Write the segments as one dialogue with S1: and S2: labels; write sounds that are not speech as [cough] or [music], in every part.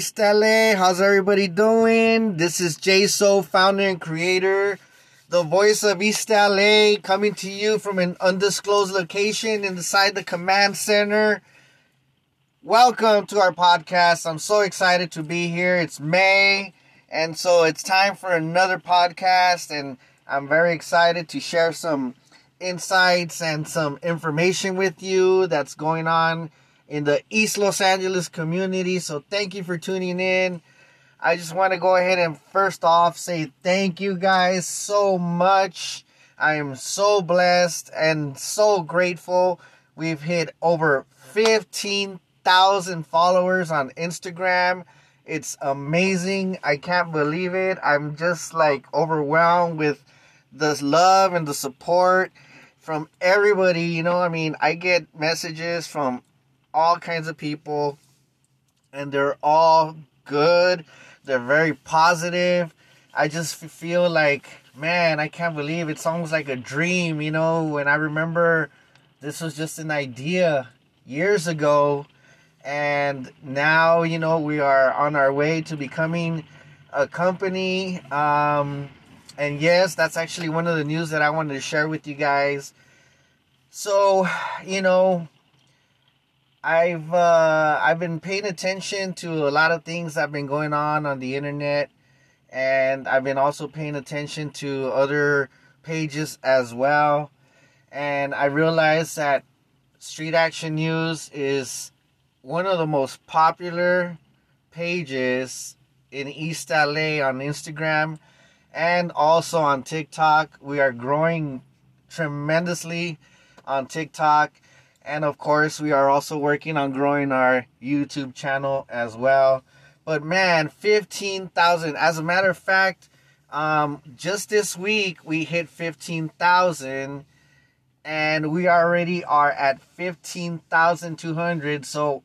S1: Stale, how's everybody doing? This is JSO, founder and creator, the voice of East coming to you from an undisclosed location inside the command center. Welcome to our podcast. I'm so excited to be here. It's May, and so it's time for another podcast, and I'm very excited to share some insights and some information with you that's going on in the East Los Angeles community. So thank you for tuning in. I just want to go ahead and first off say thank you guys so much. I am so blessed and so grateful. We've hit over 15,000 followers on Instagram. It's amazing. I can't believe it. I'm just like overwhelmed with the love and the support from everybody. You know, I mean, I get messages from all kinds of people, and they're all good. They're very positive. I just feel like, man, I can't believe it's almost like a dream, you know. When I remember this was just an idea years ago, and now, you know, we are on our way to becoming a company. Um, and yes, that's actually one of the news that I wanted to share with you guys. So, you know, I've uh, I've been paying attention to a lot of things that have been going on on the internet, and I've been also paying attention to other pages as well. And I realized that Street Action News is one of the most popular pages in East LA on Instagram and also on TikTok. We are growing tremendously on TikTok and of course, we are also working on growing our YouTube channel as well. But man, 15,000. As a matter of fact, um, just this week we hit 15,000 and we already are at 15,200. So,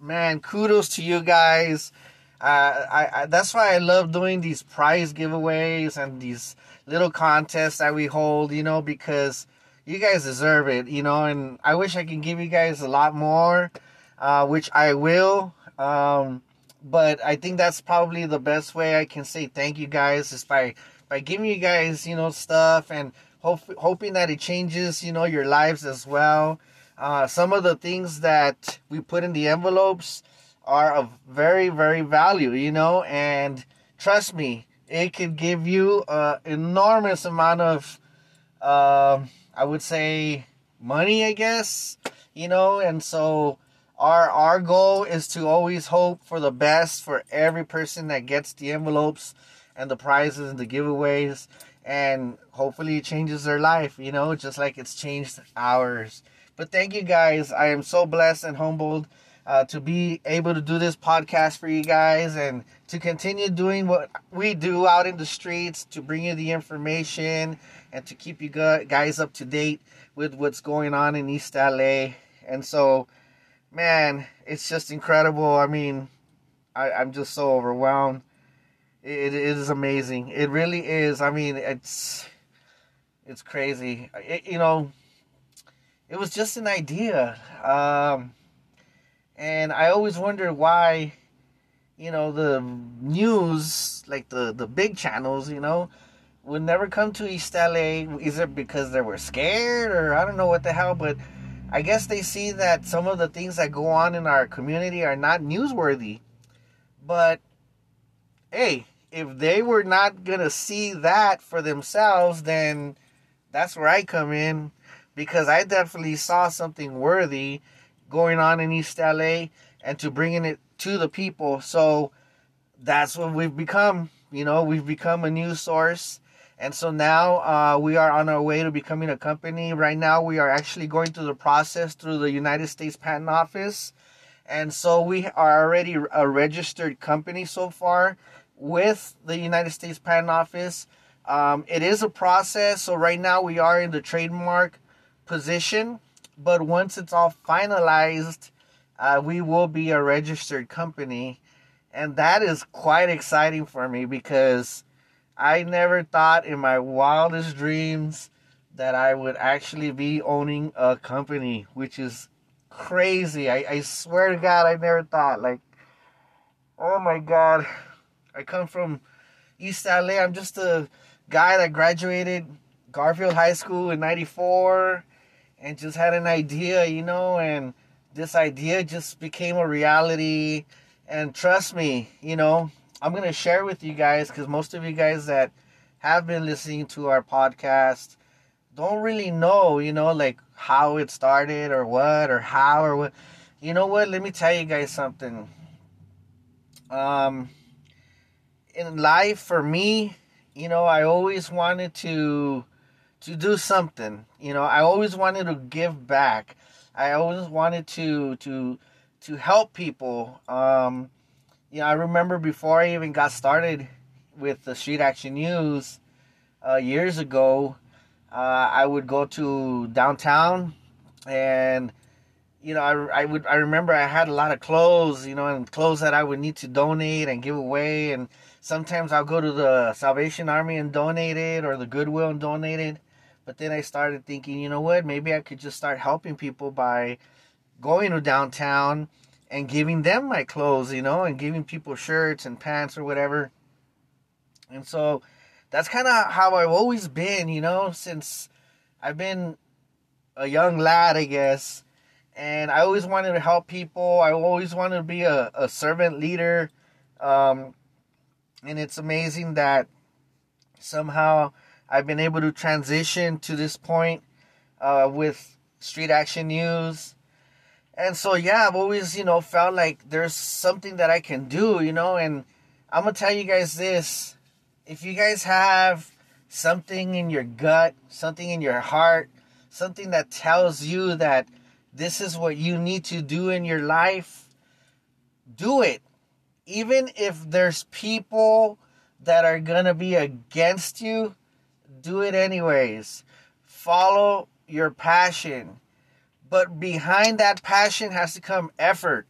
S1: man, kudos to you guys. Uh, I, I, that's why I love doing these prize giveaways and these little contests that we hold, you know, because you guys deserve it, you know, and I wish I can give you guys a lot more, uh, which I will. Um, but I think that's probably the best way I can say thank you guys is by by giving you guys, you know, stuff and hope, hoping that it changes, you know, your lives as well. Uh, some of the things that we put in the envelopes are of very, very value, you know, and trust me, it could give you an enormous amount of. Uh, I would say money, I guess, you know, and so our our goal is to always hope for the best for every person that gets the envelopes and the prizes and the giveaways and hopefully it changes their life, you know, just like it's changed ours. But thank you guys. I am so blessed and humbled uh, to be able to do this podcast for you guys and to continue doing what we do out in the streets to bring you the information and to keep you guys up to date with what's going on in East LA. And so, man, it's just incredible. I mean, I, I'm just so overwhelmed. It, it is amazing. It really is. I mean, it's it's crazy. It, you know, it was just an idea, um, and I always wondered why, you know, the news, like the the big channels, you know, would never come to East LA. Is it because they were scared or I don't know what the hell, but I guess they see that some of the things that go on in our community are not newsworthy. But hey, if they were not gonna see that for themselves, then that's where I come in because I definitely saw something worthy going on in East LA and to bringing it to the people. So that's what we've become. You know, we've become a news source and so now uh, we are on our way to becoming a company. Right now, we are actually going through the process through the United States Patent Office. And so we are already a registered company so far with the United States Patent Office. Um, it is a process. So right now, we are in the trademark position. But once it's all finalized, uh, we will be a registered company. And that is quite exciting for me because I never thought in my wildest dreams that I would actually be owning a company, which is crazy. I, I swear to God, I never thought. Like, Oh my God. I come from East LA. I'm just a guy that graduated Garfield High School in 94 and just had an idea, you know, and this idea just became a reality. And trust me, you know, I'm going to share with you guys because most of you guys that have been listening to our podcast don't really know, you know, like how it started or what or how or what. You know what? Let me tell you guys something. Um, in life, for me, you know, I always wanted to to do something. You know, I always wanted to give back. I always wanted to to to help people. Um, know, I remember before I even got started with the Street Action News uh, years ago, uh, I would go to downtown, and you know, I, I would I remember I had a lot of clothes, you know, and clothes that I would need to donate and give away, and sometimes I'll go to the Salvation Army and donate it, or the Goodwill and donate it. But then I started thinking, you know what? Maybe I could just start helping people by going to downtown and giving them my clothes, you know, and giving people shirts and pants or whatever. And so that's kind of how I've always been, you know, since I've been a young lad, I guess. And I always wanted to help people. I always wanted to be a, a servant leader. Um, and it's amazing that somehow I've been able to transition to this point uh, with Street Action News. And so, yeah, I've always, you know, felt like there's something that I can do, you know, and I'm to tell you guys this if you guys have something in your gut, something in your heart, something that tells you that this is what you need to do in your life, do it. Even if there's people that are going to be against you, do it anyways. Follow your passion. But behind that passion has to come effort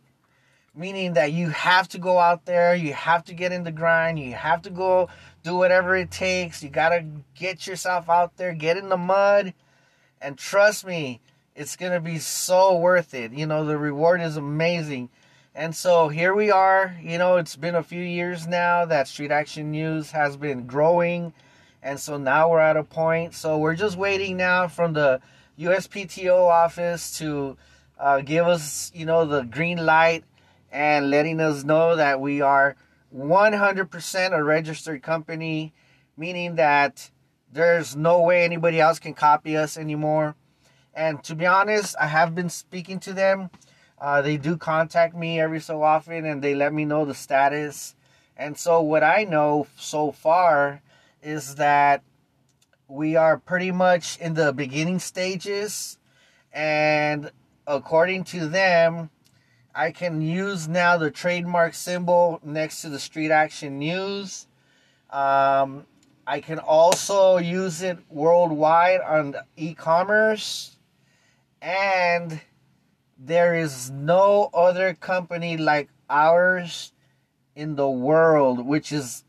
S1: meaning that you have to go out there, you have to get in the grind, you have to go do whatever it takes. You got to get yourself out there, get in the mud, and trust me, it's going to be so worth it. You know, the reward is amazing. And so here we are. You know, it's been a few years now that Street Action News has been growing. And so now we're at a point. So we're just waiting now from the USPTO office to uh, give us, you know, the green light and letting us know that we are 100% a registered company, meaning that there's no way anybody else can copy us anymore. And to be honest, I have been speaking to them. Uh, they do contact me every so often and they let me know the status. And so, what I know so far is that we are pretty much in the beginning stages. And according to them, I can use now the trademark symbol next to the Street Action News. Um, I can also use it worldwide on e commerce. And there is no other company like ours in the world, which is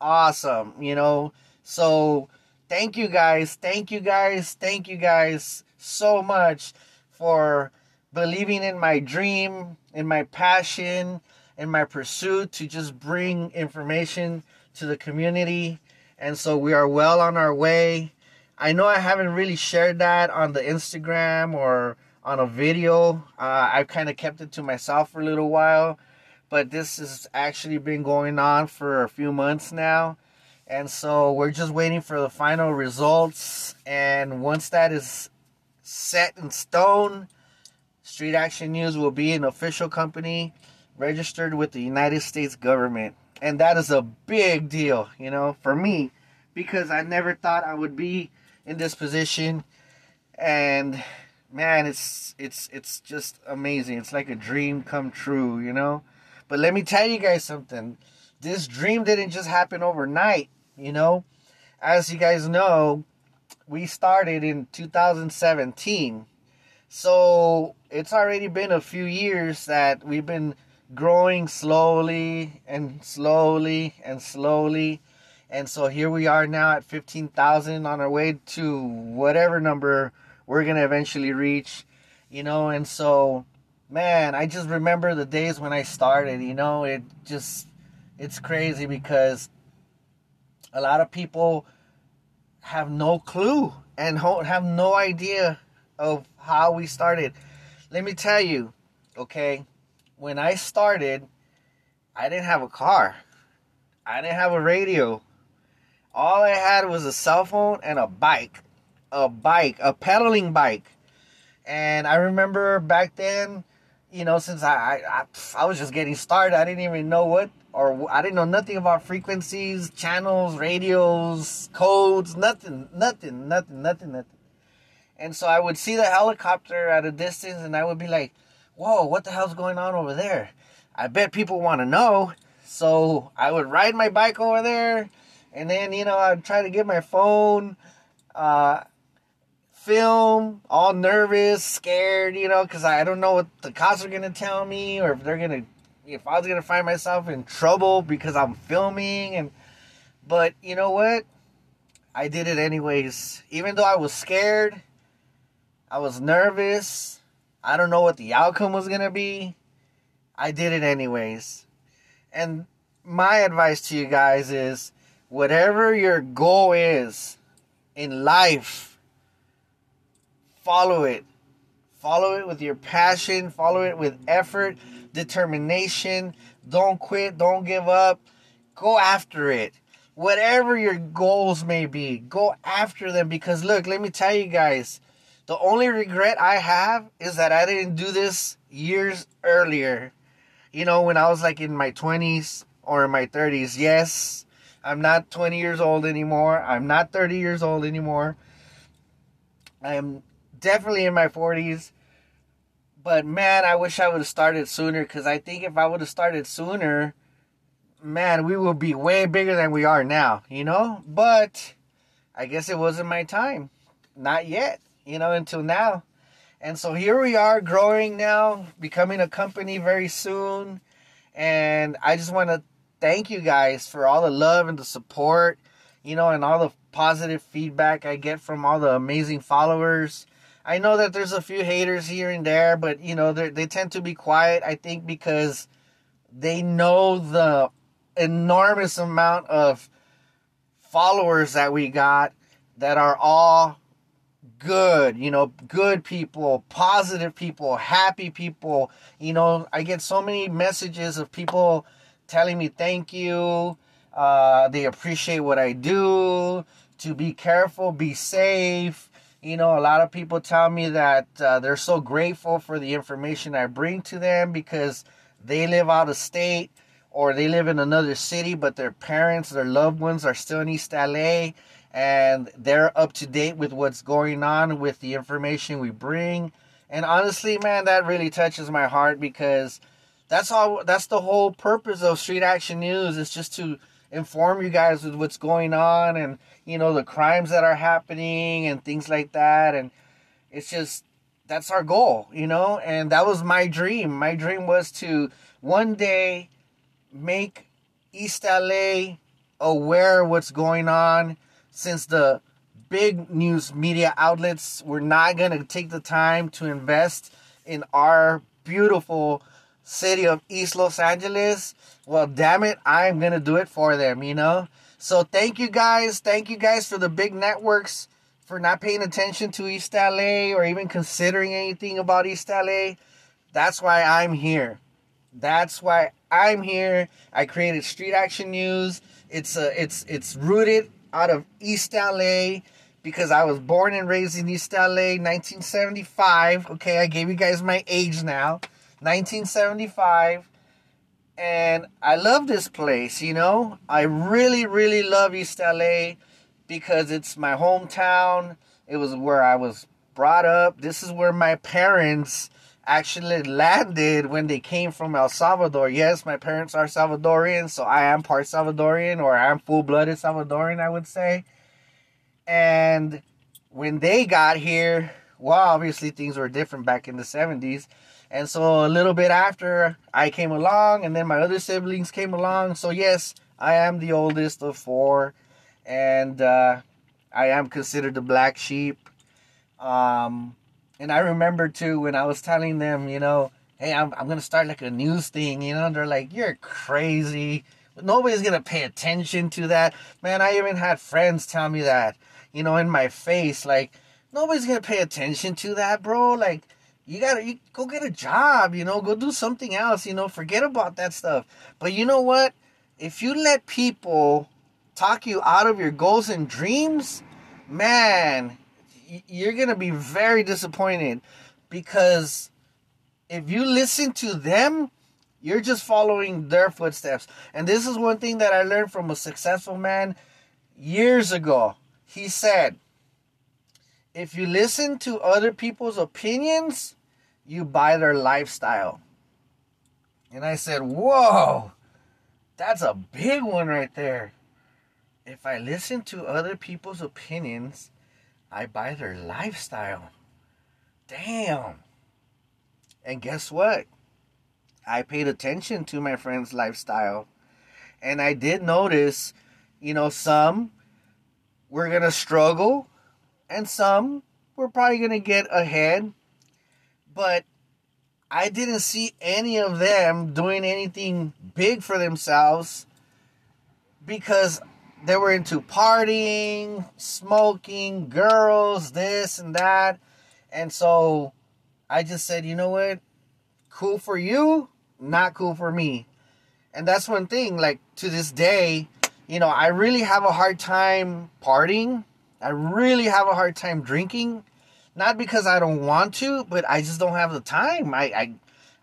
S1: awesome, you know. So, thank you guys, thank you guys, thank you guys so much for believing in my dream, in my passion, in my pursuit to just bring information to the community. And so we are well on our way. I know I haven't really shared that on the Instagram or on a video. Uh, I've kind of kept it to myself for a little while, but this has actually been going on for a few months now. And so we're just waiting for the final results. And once that is set in stone, Street Action News will be an official company registered with the United States government. And that is a big deal, you know, for me because I never thought I would be in this position and man, it's it's it's just amazing. It's like a dream come true, you know? But let me tell you guys something. This dream didn't just happen overnight, you know? As you guys know, we started in 2017 so it's already been a few years that we've been growing slowly and slowly and slowly. And so here we are now at 15,000 on our way to whatever number we're going to eventually reach, you know. And so man, I just remember the days when I started, you know, it just it's crazy because a lot of people have no clue and have no idea of how we started. Let me tell you, okay, when I started, I didn't have a car. I didn't have a radio. All I had was a cell phone and a bike. A bike, a pedaling bike. And I remember back then, you know, since I, I, I was just getting started, I didn't even know what, or I didn't know nothing about frequencies, channels, radios, codes, nothing, nothing, nothing, nothing, nothing. And so I would see the helicopter at a distance and I would be like, whoa, what the hell's going on over there? I bet people want to know. So I would ride my bike over there and then, you know, I'd try to get my phone, uh, film, all nervous, scared, you know, because I don't know what the cops are going to tell me or if they're going to, if I was to find myself in trouble because I'm filming. And, but you know what? I did it anyways. Even though I was scared, I was nervous. I don't know what the outcome was to be. I did it anyways. And my advice to you guys is whatever your goal is in life, follow it. Follow it with your passion, follow it with effort, determination. Don't quit, don't give up. Go after it. Whatever your goals may be, go after them because look, let me tell you guys, the only regret I have is that I didn't do this years earlier. You know, when I was like in my 20s or in my 30s. Yes, I'm not 20 years old anymore. I'm not 30 years old anymore. I am definitely in my 40s. But man, I wish I would have started sooner because I think if I would have started sooner, man, we would be way bigger than we are now, you know? But I guess it wasn't my time. Not yet you know, until now. And so here we are growing now, becoming a company very soon. And I just want to thank you guys for all the love and the support, you know, and all the positive feedback I get from all the amazing followers. I know that there's a few haters here and there, but you know, they tend to be quiet, I think, because they know the enormous amount of followers that we got that are all good, you know, good people, positive people, happy people. You know, I get so many messages of people telling me thank you. Uh, they appreciate what I do. To be careful, be safe. You know, a lot of people tell me that uh, they're so grateful for the information I bring to them because they live out of state or they live in another city, but their parents, their loved ones are still in East LA and they're up to date with what's going on with the information we bring. And honestly, man, that really touches my heart because that's all that's the whole purpose of Street Action News is just to inform you guys with what's going on and you know the crimes that are happening and things like that and it's just that's our goal, you know? And that was my dream. My dream was to one day make East LA aware what's going on since the big news media outlets were not going to take the time to invest in our beautiful city of East Los Angeles, well, damn it, I'm going to do it for them, you know? So thank you guys. Thank you guys for the big networks for not paying attention to East LA or even considering anything about East LA. That's why I'm here. That's why I'm here. I created Street Action News. It's a, it's it's rooted out of East LA because I was born and raised in East LA 1975. Okay, I gave you guys my age now. 1975. And I love this place, you know. I really, really love East LA because it's my hometown. It was where I was brought up. This is where my parents actually landed when they came from El Salvador. Yes, my parents are Salvadorian, so I am part Salvadorian, or I'm full blooded Salvadorian, I would say. And when they got here, well, obviously things were different back in the 70s. And so a little bit after I came along, and then my other siblings came along. So, yes, I am the oldest of four, and uh, I am considered the black sheep. Um, and I remember too when I was telling them, you know, hey, I'm, I'm going to start like a news thing, you know, they're like, you're crazy. Nobody's going to pay attention to that. Man, I even had friends tell me that, you know, in my face, like, nobody's going to pay attention to that, bro. Like, you gotta you go get a job, you know, go do something else, you know, forget about that stuff. But you know what? If you let people talk you out of your goals and dreams, man, you're gonna be very disappointed because if you listen to them, you're just following their footsteps. And this is one thing that I learned from a successful man years ago. He said, if you listen to other people's opinions, you buy their lifestyle. And I said, Whoa, that's a big one right there. If I listen to other people's opinions, I buy their lifestyle. Damn. And guess what? I paid attention to my friend's lifestyle. And I did notice, you know, some were going to struggle and some were probably going to get ahead but I didn't see any of them doing anything big for themselves because they were into partying, smoking, girls, this and that. And so I just said, you know what? Cool for you, not cool for me. And that's one thing, like to this day, you know, I really have a hard time partying. I really have a hard time drinking. Not because I don't want to, but I just don't have the time. I I,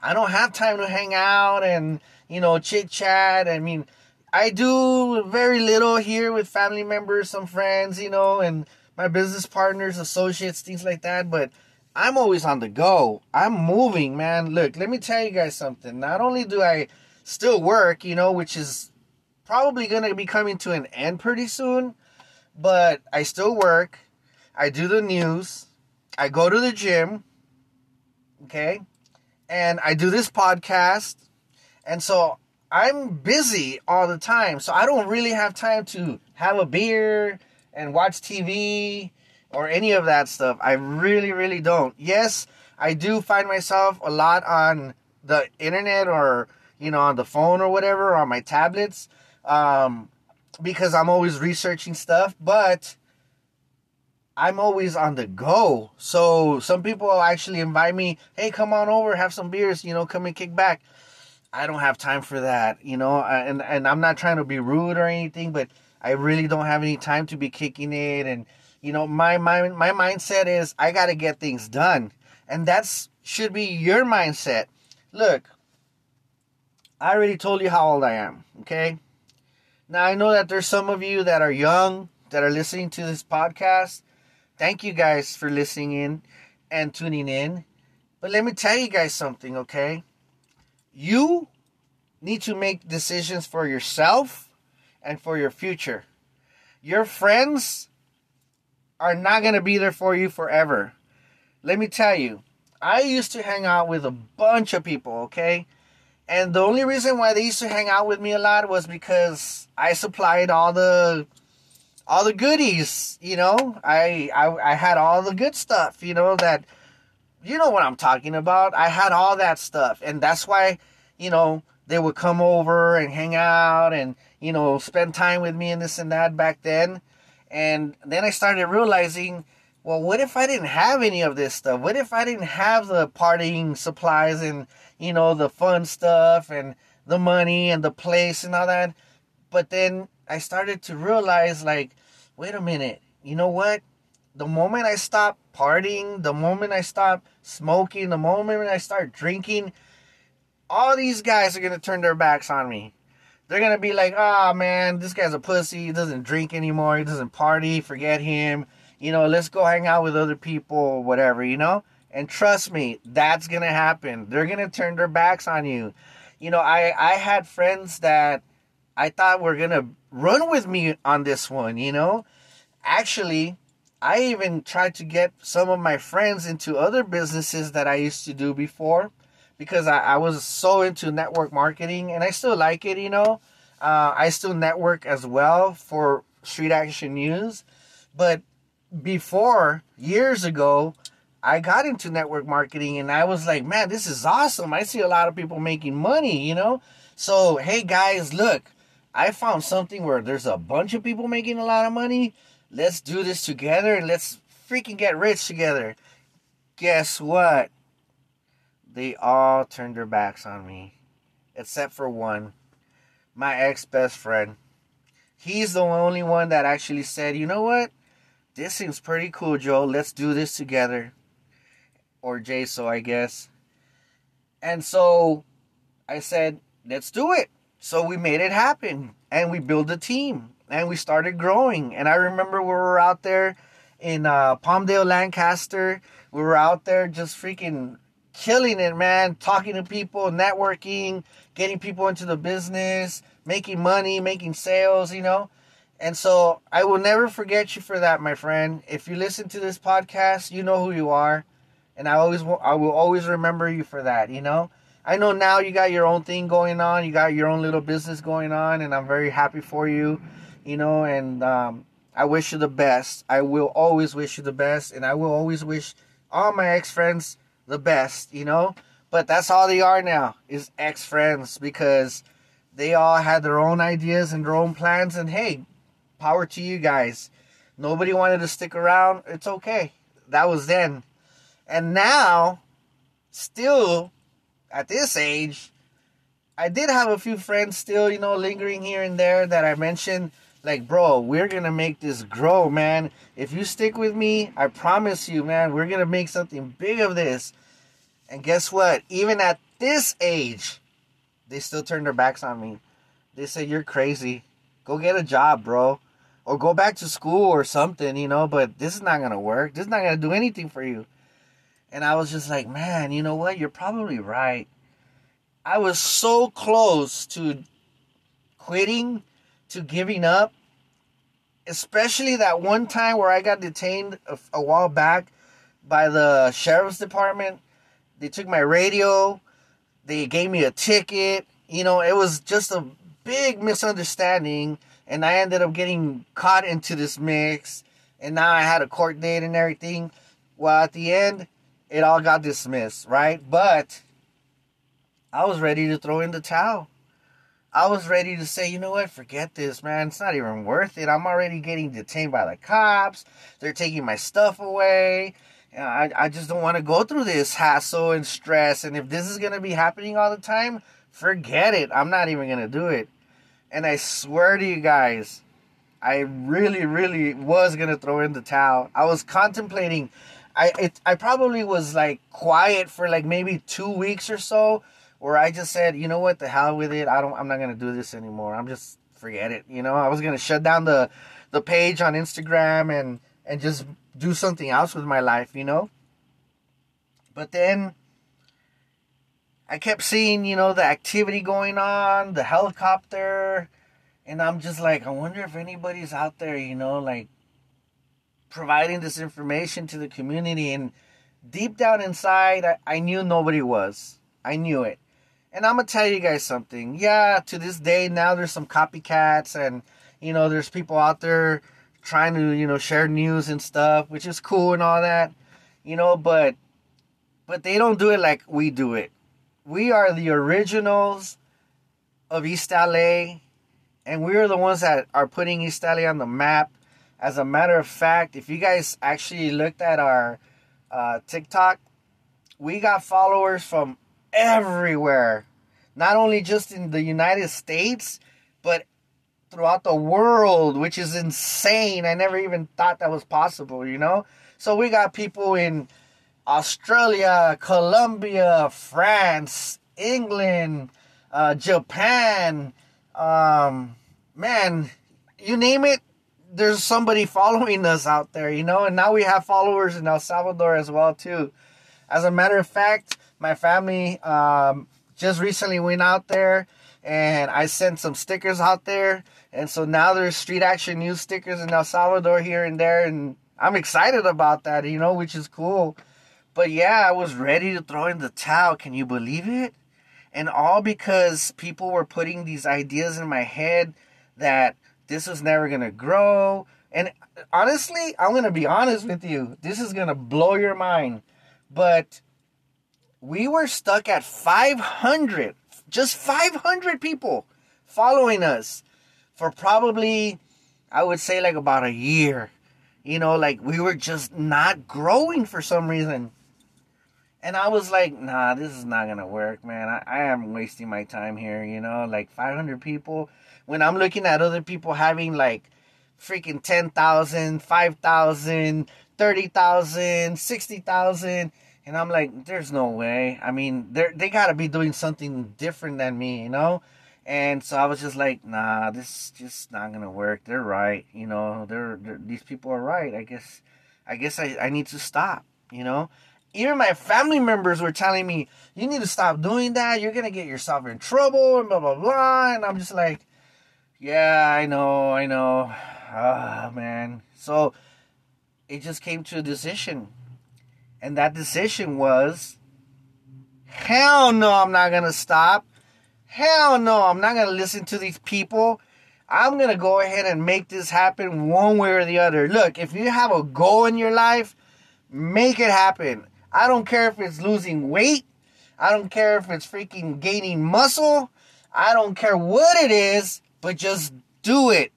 S1: I don't have time to hang out and you know chit chat. I mean, I do very little here with family members, some friends, you know, and my business partners, associates, things like that. But I'm always on the go. I'm moving, man. Look, let me tell you guys something. Not only do I still work, you know, which is probably going to be coming to an end pretty soon, but I still work. I do the news. I go to the gym, okay, and I do this podcast, and so I'm busy all the time. So I don't really have time to have a beer and watch TV or any of that stuff. I really, really don't. Yes, I do find myself a lot on the internet or you know on the phone or whatever or on my tablets um, because I'm always researching stuff, but I'm always on the go. So some people actually invite me, hey, come on over, have some beers, you know, come and kick back. I don't have time for that, you know, uh, and and I'm not trying to be rude or anything, but I really don't have any time to be kicking it and you know, my my my mindset is I got to get things done. And that's should be your mindset. Look, I already told you how old I am, okay? Now I know that there's some of you that are young that are listening to this podcast Thank you guys for listening in and tuning in. But let me tell you guys something, okay? You need to make decisions for yourself and for your future. Your friends are not going to be there for you forever. Let me tell you, I used to hang out with a bunch of people, okay? And the only reason why they used to hang out with me a lot was because I supplied all the all the goodies, you know. I, I I had all the good stuff, you know, that you know what I'm talking about. I had all that stuff. And that's why, you know, they would come over and hang out and, you know, spend time with me and this and that back then. And then I started realizing, well, what if I didn't have any of this stuff? What if I didn't have the partying supplies and, you know, the fun stuff and the money and the place and all that? But then I started to realize like, wait a minute, you know what? The moment I stop partying, the moment I stop smoking, the moment I start drinking, all these guys are gonna turn their backs on me. They're gonna be like, oh man, this guy's a pussy, he doesn't drink anymore, he doesn't party, forget him. You know, let's go hang out with other people, whatever, you know? And trust me, that's gonna happen. They're gonna turn their backs on you. You know, I, I had friends that I thought we were gonna run with me on this one, you know? Actually, I even tried to get some of my friends into other businesses that I used to do before because I, I was so into network marketing and I still like it, you know? Uh, I still network as well for Street Action News. But before, years ago, I got into network marketing and I was like, man, this is awesome. I see a lot of people making money, you know? So, hey guys, look, I found something where there's a bunch of people making a lot of money. Let's do this together and let's freaking get rich together. Guess what? They all turned their backs on me, except for one, my ex best friend. He's the only one that actually said, you know what? This seems pretty cool, Joe. Let's do this together or Jaso, I guess. And so I said, let's do it. So we made it happen and we built a team and we started growing. And I remember we were out there in uh, Palmdale, Lancaster. We were out there just freaking killing it, man. Talking to people, networking, getting people into the business, making money, making sales, you know. And so I will never forget you for that, my friend. If you listen to this podcast, you know who you are and I always I will always remember you for that. You know, I know now you got your own thing going on, you got your own little business going on, and I'm very happy for you. You know, and um, I wish you the best. I will always wish you the best, and I will always wish all my ex friends the best. You know, but that's all they are now is ex friends because they all had their own ideas and their own plans, and hey, power to you guys. Nobody wanted to stick around. It's okay. That was then and now, still at this age, I did have a few friends still, you know, lingering here and there that I mentioned. Like, bro, we're gonna make this grow, man. If you stick with me, I promise you, man, we're gonna make something big of this. And guess what? Even at this age, they still turn their backs on me. They say, You're crazy. Go get a job, bro. Or go back to school or something, you know, but this is not gonna work. This is not gonna do anything for you. And I was just like, man, you know what? You're probably right. I was so close to quitting, to giving up. Especially that one time where I got detained a, a while back by the sheriff's department. They took my radio, they gave me a ticket. You know, it was just a big misunderstanding. And I ended up getting caught into this mix. And now I had a court date and everything. Well, at the end, it all got dismissed, right? But I was ready to throw in the towel. I was ready to say, you know what, forget this, man. It's not even worth it. I'm already getting detained by the cops. They're taking my stuff away. I, I just don't want to go through this hassle and stress. And if this is going to be happening all the time, forget it. I'm not even going to do it. And I swear to you guys, I really, really was going to throw in the towel. I was contemplating I it I probably was like quiet for like maybe two weeks or so, where I just said, you know what, the hell with it. I don't. I'm not gonna do this anymore. I'm just forget it. You know, I was gonna shut down the the page on Instagram and and just do something else with my life. You know. But then I kept seeing, you know, the activity going on, the helicopter, and I'm just like, I wonder if anybody's out there, you know, like providing this information to the community. And deep down inside, I, I knew nobody was. I knew it. And I'm going to tell you guys something. Yeah, to this day, now there's some copycats, and, you know, there's people out there trying to, you know, share news and stuff, which is cool and all that, you know, but but they don't do it like we do it. We are the originals of East LA, and we are the ones that are putting East LA on the map. As a matter of fact, if you guys actually looked at our uh, TikTok, we got followers from everywhere. Not only just in the United States, but throughout the world, which is insane. I never even thought that was possible, you know? So we got people in Australia, Colombia, France, England, uh, Japan, um, man, you name it, there's somebody following us out there, you know, and now we have followers in El Salvador as well too. As a matter of fact, my family um, just recently went out there and I sent some stickers out there, and so now there's street action news stickers in El Salvador here and there, and I'm excited about that, you know, which is cool. But yeah, I was ready to throw in the towel. Can you believe it? And all because people were putting these ideas in my head that this is never gonna grow. And honestly, I'm gonna be honest with you. This is gonna blow your mind. But we were stuck at 500, just 500 people following us for probably, I would say, like about a year. You know, like we were just not growing for some reason. And I was like, nah, this is not gonna work, man. I, I am wasting my time here, you know, like 500 people. When I'm looking at other people having like freaking 10,000, 5,000, 30,000, 60,000. And I'm like, there's no way. I mean, they they gotta be doing something different than me, you know? And so I was just like, nah, this is just not gonna work. They're right, you know. They're, they're these people are right. I guess, I guess I, I need to stop, you know even my family members were telling me, you need to stop doing that. You're going to get yourself in trouble and blah, blah, blah. And I'm just like, yeah, I know, I know. Ah, oh, man. So it just came to a decision. And that decision was, hell no, I'm not going to stop. Hell no, I'm not going to listen to these people. I'm going to go ahead and make this happen one way or the other. Look, if you have a goal in your life, make it happen. I don't care if it's losing weight. I don't care if it's freaking gaining muscle. I don't care what it is, but just do it.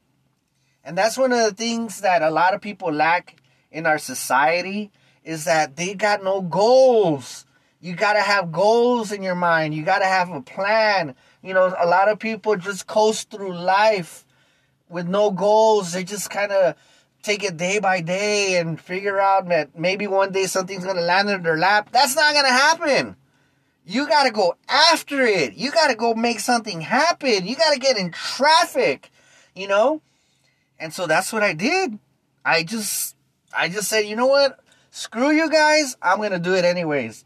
S1: And that's one of the things that a lot of people lack in our society is that they got no goals. You got to have goals in your mind. You got to have a plan. You know, a lot of people just coast through life with no goals. They just kind of take it day by day and figure out that maybe one day something's gonna land in their lap. That's not gonna happen. You gotta go after it. You gotta go make something happen. You gotta get in traffic, you know? And so that's what I did. I just, I just said, you know what? Screw you guys. I'm gonna do it anyways.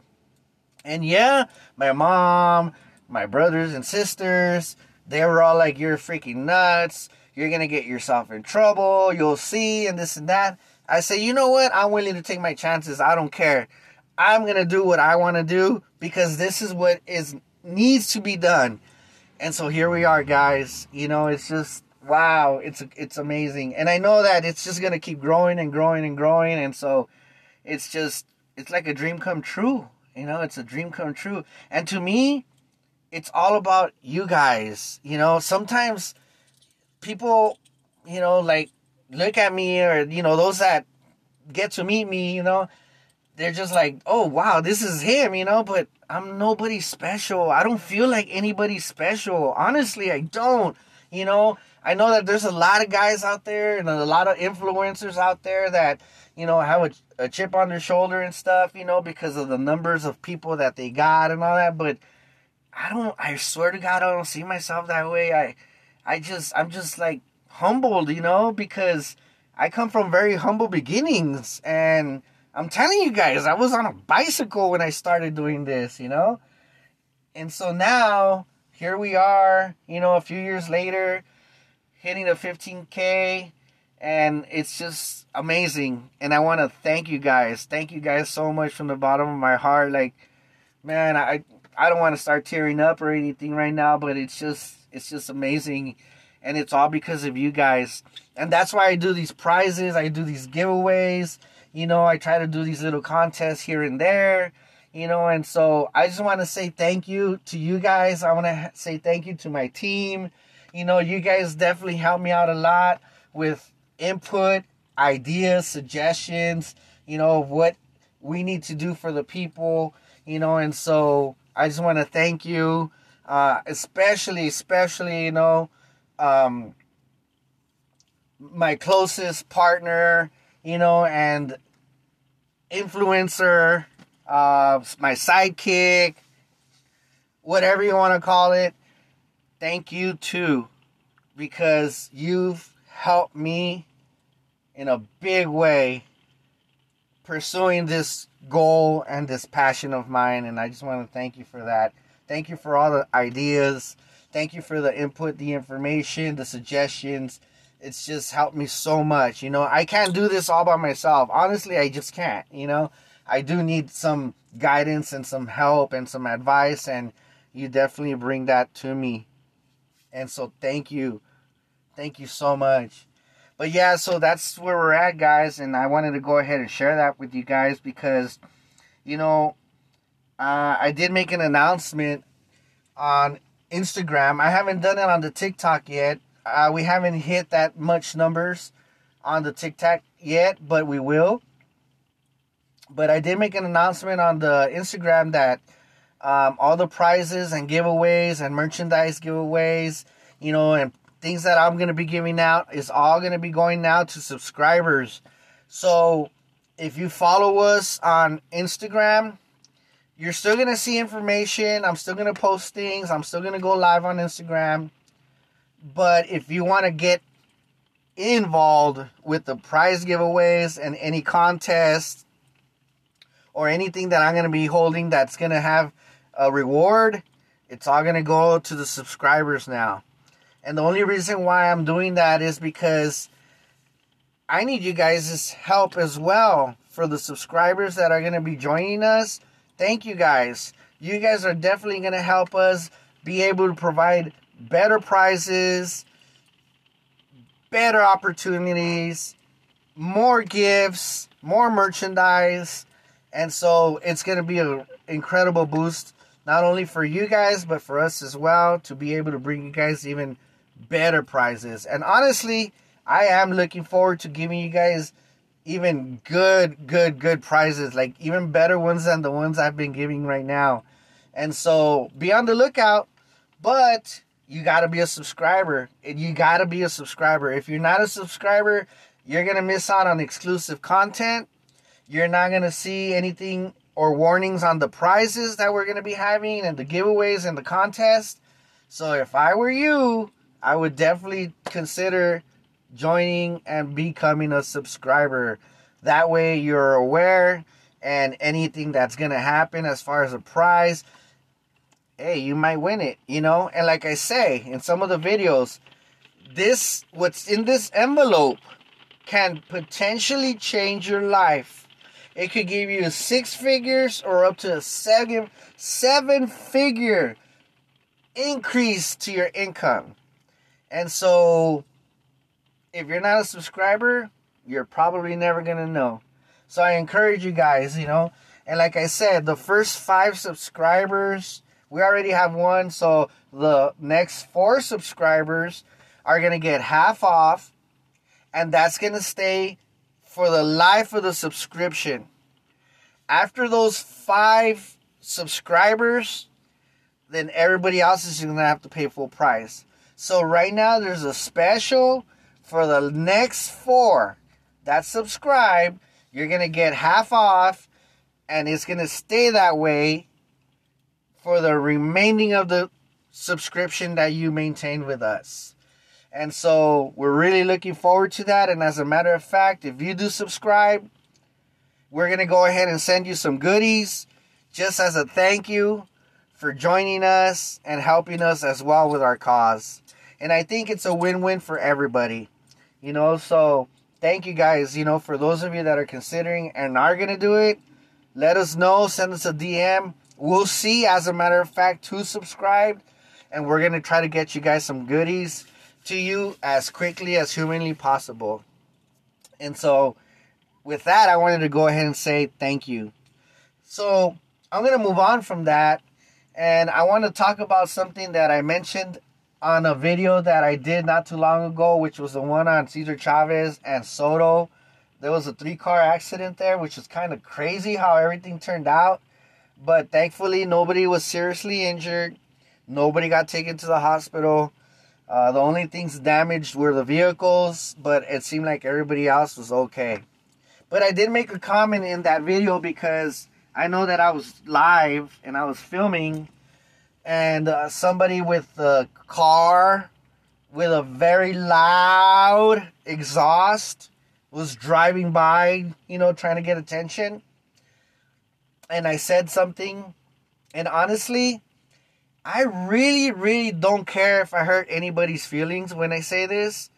S1: And yeah, my mom, my brothers and sisters, they were all like, you're freaking nuts you're going to get yourself in trouble. You'll see, and this and that. I say, you know what? I'm willing to take my chances. I don't care. I'm going to do what I want to do because this is what is needs to be done. And so here we are, guys. You know, it's just wow, it's it's amazing. And I know that it's just going to keep growing and growing and growing and so it's just it's like a dream come true. You know, it's a dream come true. And to me, it's all about you guys. You know, sometimes people, you know, like look at me or you know those that get to meet me, you know, they're just like, oh wow, this is him, you know. But I'm nobody special. I don't feel like anybody special. Honestly, I don't. You know, I know that there's a lot of guys out there and a lot of influencers out there that you know have a, a chip on their shoulder and stuff, you know, because of the numbers of people that they got and all that. But I don't. I swear to God, I don't see myself that way. I I just I'm just like humbled, you know, because I come from very humble beginnings and I'm telling you guys, I was on a bicycle when I started doing this, you know? And so now here we are, you know, a few years later, hitting the 15K, and it's just amazing. And I want to thank you guys. Thank you guys so much from the bottom of my heart. Like, man, I I don't want to start tearing up or anything right now, but it's just it's just amazing. And it's all because of you guys. And that's why I do these prizes, I do these giveaways. You know, I try to do these little contests here and there. You know, and so I just want to say thank you to you guys. I want to say thank you to my team. You know, you guys definitely helped me out a lot with input, ideas, suggestions, you know, what we need to do for the people, you know, and so I just want to thank you uh, especially, especially, you know, um, my closest partner, you know, and influencer, uh, my sidekick, whatever you want to call it. Thank you too, because you've helped me in a big way pursuing this goal and this passion of mine, and I just want to thank you for that. Thank you for all the ideas. Thank you for the input, the information, the suggestions. It's just helped me so much. You know, I can't do this all by myself. Honestly, I just can't. You know, I do need some guidance and some help and some advice, and you definitely bring that to me. And so, thank you. Thank you so much. But yeah, so that's where we're at, guys. And I wanted to go ahead and share that with you guys because you know, uh, I did make an announcement on Instagram. I haven't done it on the TikTok yet. Uh, we haven't hit that much numbers on the Tic Tac yet, but we will. But I did make an announcement on the Instagram that um, all the prizes and giveaways and merchandise giveaways, you know, and things that I'm going to be giving out is all going to be going now to subscribers. So if you follow us on Instagram, you're still going to see information. I'm still going to post things. I'm still going to go live on Instagram. But if you want to get involved with the prize giveaways and any contests or anything that I'm going to be holding that's going to have a reward, it's all going to go to the subscribers now. And the only reason why I'm doing that is because I need you guys' help as well for the subscribers that are going to be joining us. Thank you guys. You guys are definitely going to help us be able to provide better prizes, better opportunities, more gifts, more merchandise. And so it's going to be an incredible boost, not only for you guys, but for us as well, to be able to bring you guys even better prizes. And honestly, I am looking forward to giving you guys even good, good, good prizes, like even better ones than the ones I've been giving right now. And so be on the lookout, but you got to be a subscriber. You got to be a subscriber. If you're not a subscriber, you're going to miss out on exclusive content. You're not going to see anything or warnings on the prizes that we're going to be having and the giveaways and the contest. So if I were you, I would definitely consider joining and becoming a subscriber. That way you're aware and anything that's going to happen as far as a prize, hey, you might win it, you know? And like I say in some of the videos, this what's in this envelope can potentially change your life. It could give you six figures or up to a seven seven figure increase to your income. And so, if you're not a subscriber, you're probably never going to know. So, I encourage you guys, you know. And like I said, the first five subscribers, we already have one. So, the next four subscribers are going to get half off. And that's going to stay for the life of the subscription. After those five subscribers, then everybody else is going to have to pay full price. So right now there's a special for the next four that subscribe. You're gonna get half off, and it's gonna stay that way for the remaining of the subscription that you maintain with us. And so we're really looking forward to that. And as a matter of fact, if you do subscribe, we're going to go ahead and send you some goodies just as a thank you for joining us and helping us as well with our cause. And I think it's a win-win for everybody. You know, so thank you guys, you know, for those of you that are considering and are going to do it, let us know, send us a DM. We'll see as a matter of fact who subscribed and we're going to try to get you guys some goodies to you as quickly as humanly possible. And so with that, I wanted to go ahead and say thank you. So, I'm going to move on from that and I want to talk about something that I mentioned on a video that I did not too long ago, which was the one on Cesar Chavez and Soto. There was a three car accident there, which is kind of crazy how everything turned out. But thankfully, nobody was seriously injured. Nobody got taken to the hospital. Uh, the only things damaged were the vehicles, but it seemed like everybody else was okay. But I did make a comment in that video because I know that I was live and I was filming and uh, somebody with a car with a very loud exhaust was driving by, you know, trying to get attention. And I said something, and honestly, I really, really don't care if I hurt anybody's feelings when I say this,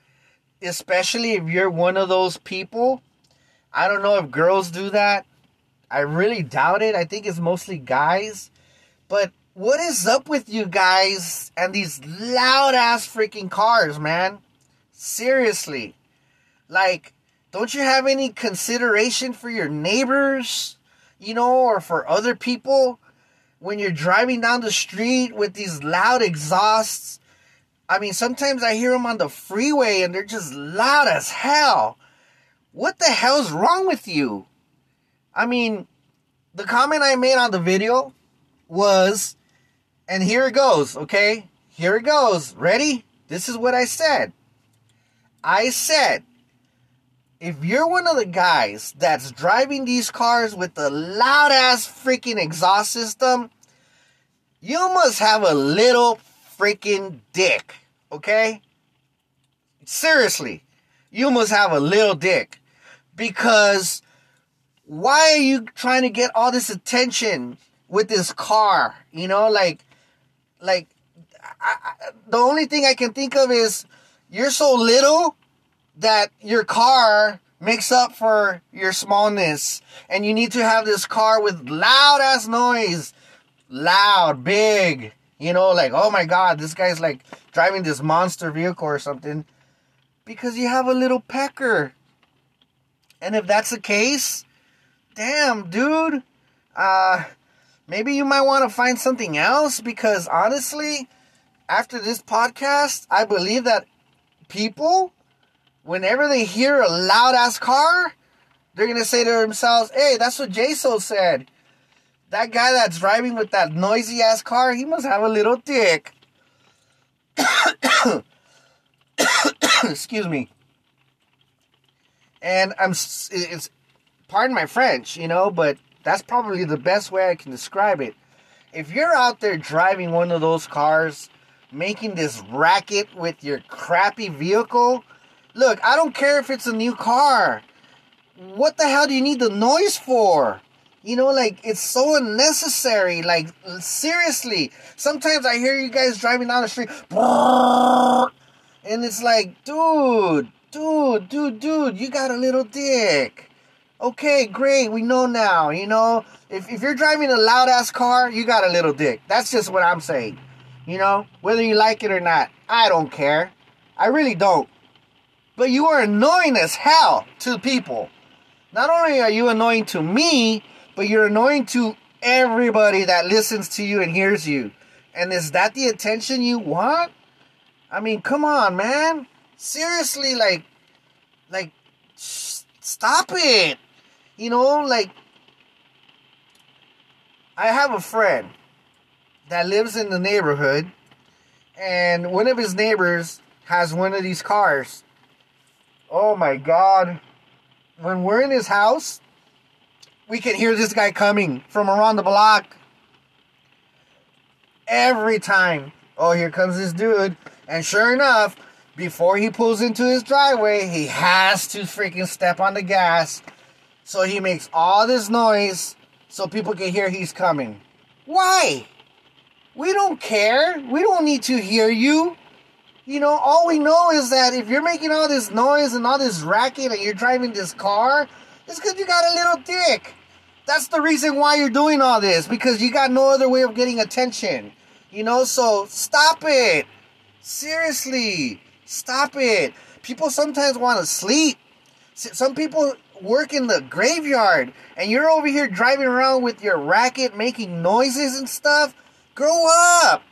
S1: especially if you're one of those people. I don't know if girls do that. I really doubt it. I think it's mostly guys. But what is up with you guys and these loud ass freaking cars, man? Seriously. Like, don't you have any consideration for your neighbors? You know, or for other people when you're driving down the street with these loud exhausts. I mean, sometimes I hear them on the freeway and they're just loud as hell. What the hell's wrong with you? I mean, the comment I made on the video was, and here it goes, okay? Here it goes. Ready? This is what I said. I said, if you're one of the guys that's driving these cars with the loud ass freaking exhaust system, you must have a little freaking dick, okay? Seriously, you must have a little dick because why are you trying to get all this attention with this car? You know, like, like, I, I, the only thing I can think of is you're so little that your car makes up for your smallness, and you need to have this car with loud ass noise, loud, big. You know, like, oh my god, this guy's like driving this monster vehicle or something because you have a little pecker. And if that's the case, damn, dude, uh, maybe you might want to find something else because honestly, after this podcast, I believe that people, whenever they hear a loud ass car, they're gonna say to themselves, "Hey, that's what Jaso said. That guy that's driving with that noisy ass car, he must have a little dick." [coughs] Excuse me. And I'm it's pardon my French, you know, but that's probably the best way I can describe it. If you're out there driving one of those cars, making this racket with your crappy vehicle, look, I don't care if it's a new car. What the hell do you need the noise for? You know, like it's so unnecessary. Like seriously, sometimes I hear you guys driving down the street, and it's like, dude, dude, dude, dude, you got a little dick. Okay, great, we know now. You know, if if you're driving a loud ass car, you got a little dick. That's just what I'm saying. You know, whether you like it or not, I don't care. I really don't. But you are annoying as hell to people. Not only are you annoying to me, but you're annoying to everybody that listens to you and hears you. And is that the attention you want? I mean, come on, man. Seriously, like, like, stop it. You know, like, I have a friend that lives in the neighborhood, and one of his neighbors has one of these cars. Oh my god. When we're in his house, we can hear this guy coming from around the block. Every time. Oh, here comes this dude. And sure enough, before he pulls into his driveway, he has to freaking step on the gas. So he makes all this noise so people can hear he's coming. Why? We don't care. We don't need to hear you. You know, all we know is that if you're making all this noise and all this racket and you're driving this car, it's because you got a little dick. That's the reason why you're doing all this, because you got no other way of getting attention. You know, so stop it. Seriously, stop it. People sometimes want to sleep. Some people work in the graveyard, and you're over here driving around with your racket making noises and stuff. Grow up.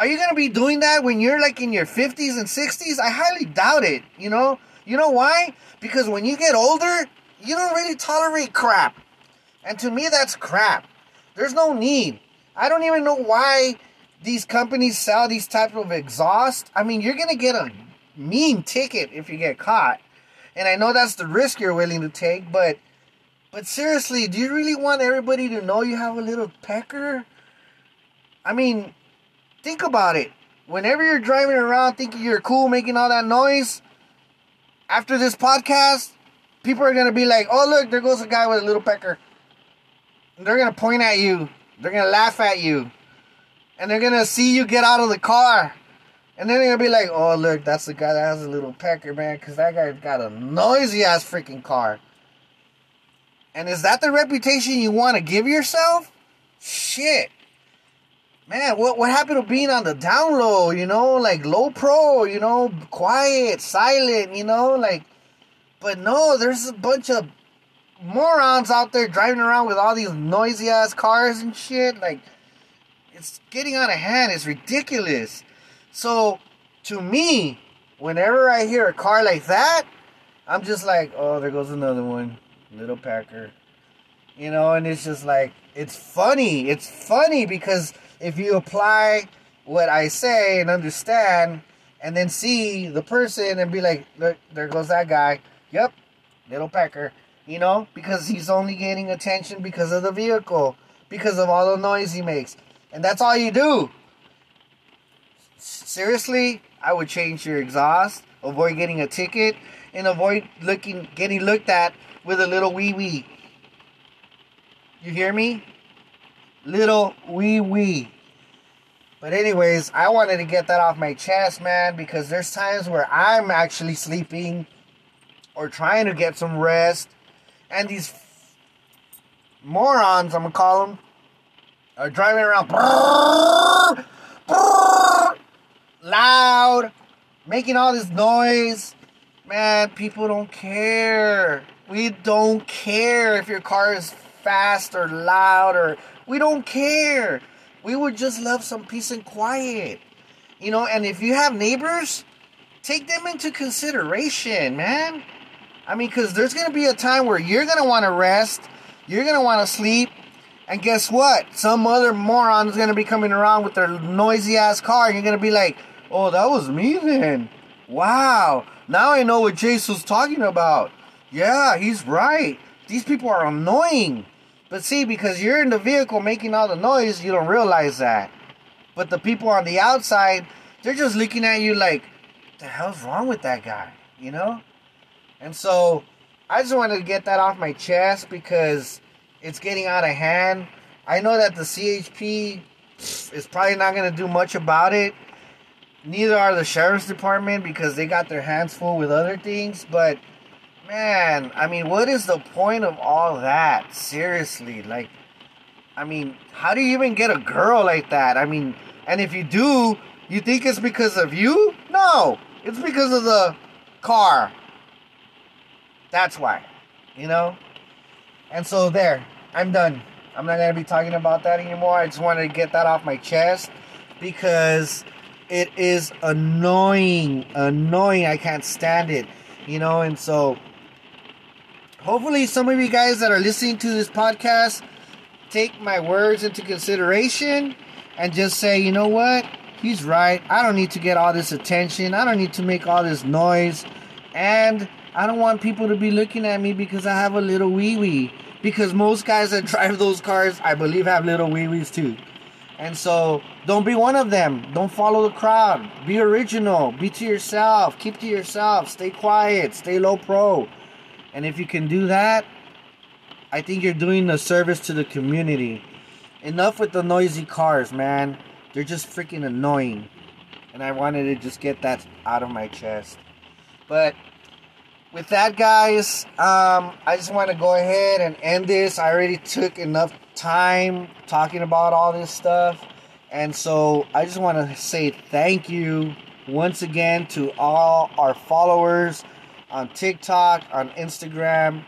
S1: Are you gonna be doing that when you're like in your 50s and 60s? I highly doubt it. You know, you know why? Because when you get older, you don't really tolerate crap, and to me, that's crap. There's no need. I don't even know why these companies sell these type of exhaust. I mean, you're gonna get a mean ticket if you get caught, and I know that's the risk you're willing to take. But, but seriously, do you really want everybody to know you have a little pecker? I mean, think about it. Whenever you're driving around thinking you're cool making all that noise, after this podcast, people are gonna be like, oh look, there goes a guy with a little pecker. And they're gonna point at you. They're gonna laugh at you. And they're gonna see you get out of the car. And then they're gonna be like, oh look, that's the guy that has a little pecker, man, because that guy's got a noisy ass freaking car. And is that the reputation you want to give yourself? Shit man, what what happened to being on the down low, you know, like low pro, you know, quiet, silent, you know, like but no, there's a bunch of morons out there driving around with all these noisy ass cars and shit. Like, it's getting out of hand. It's ridiculous. So, to me, whenever I hear a car like that, I'm just like, oh, there goes another one. Little Packer. You know, and it's just like, it's funny. It's funny because if you apply what I say and understand, and then see the person and be like, look, there goes that guy. Yep, little pecker. You know, because he's only getting attention because of the vehicle, because of all the noise he makes. And that's all you do. Seriously, I would change your exhaust, avoid getting a ticket, and avoid looking getting looked at with a little wee wee. You hear me? Little wee wee. But anyways, I wanted to get that off my chest, man, because there's times where I'm actually sleeping or trying to get some rest, and these morons, I'm gonna call them, are driving around brrr, brrr, loud, making all this noise. Man, people don't care. We don't care if your car is fast or loud or we don't care we would just love some peace and quiet. You know, and if you have neighbors, take them into consideration, man. I mean, because there's going to be a time where you're going to want to rest, you're going to want to sleep, and guess what? Some other moron is going to be coming around with their noisy ass car, and you're going to be like, oh, that was me then. Wow. Now I know what Jason's talking about. Yeah, he's right. These people are annoying. But see, because you're in the vehicle making all the noise, you don't realize that. But the people on the outside, they're just looking at you like, the hell's wrong with that guy? You know? And so I just wanted to get that off my chest because it's getting out of hand. I know that the CHP is probably not going to do much about it. Neither are the sheriff's department because they got their hands full with other things. But man, I mean, what is the point of all that? Seriously, like, I mean, how do you even get a girl like that? I mean, and if you do, you think it's because of you? No, it's because of the car. That's why, you know? And so, there, I'm done. I'm not going to be talking about that anymore. I just wanted to get that off my chest because it is annoying. Annoying. I can't stand it, you know? And so, hopefully some of you guys that are listening to this podcast take my words into consideration and just say, you know what? He's right. I don't need to get all this attention. I don't need to make all this noise. And I don't want people to be looking at me because I have a little wee wee. Because most guys that drive those cars, I believe, have little wee wees too. And so don't be one of them. Don't follow the crowd. Be original. Be to yourself. Keep to yourself. Stay quiet. Stay low pro. And if you can do that, I think you're doing a service to the community. Enough with the noisy cars, man. They're just freaking annoying. And I wanted to just get that out of my chest. But with that, guys, um, I just want to go ahead and end this. I already took enough time talking about all this stuff. And so I just want to say thank you once again to all our followers on TikTok, on Instagram,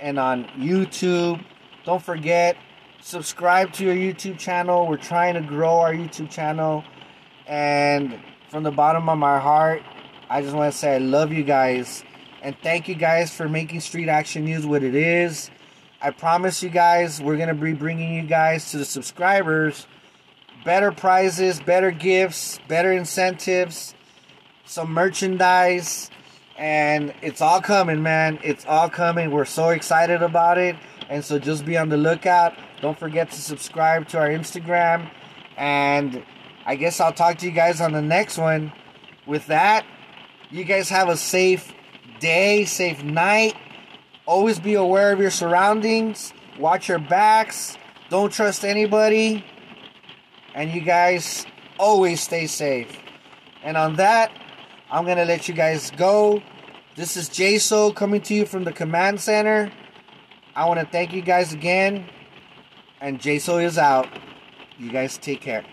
S1: and on YouTube. Don't forget, subscribe to your YouTube channel. We're trying to grow our YouTube channel. And from the bottom of my heart, I just want to say I love you guys. And thank you guys for making Street Action News what it is. I promise you guys, we're going to be bringing you guys to the subscribers better prizes, better gifts, better incentives, some merchandise and it's all coming, man. It's all coming. We're so excited about it. And so just be on the lookout. Don't forget to subscribe to our Instagram. And I guess I'll talk to you guys on the next one. With that, you guys have a safe day, safe night. Always be aware of your surroundings. Watch your backs. Don't trust anybody. And you guys always stay safe. And on that, I'm going to let you guys go. This is JSO coming to you from the command center. I want to thank you guys again. And JSO is out. You guys take care.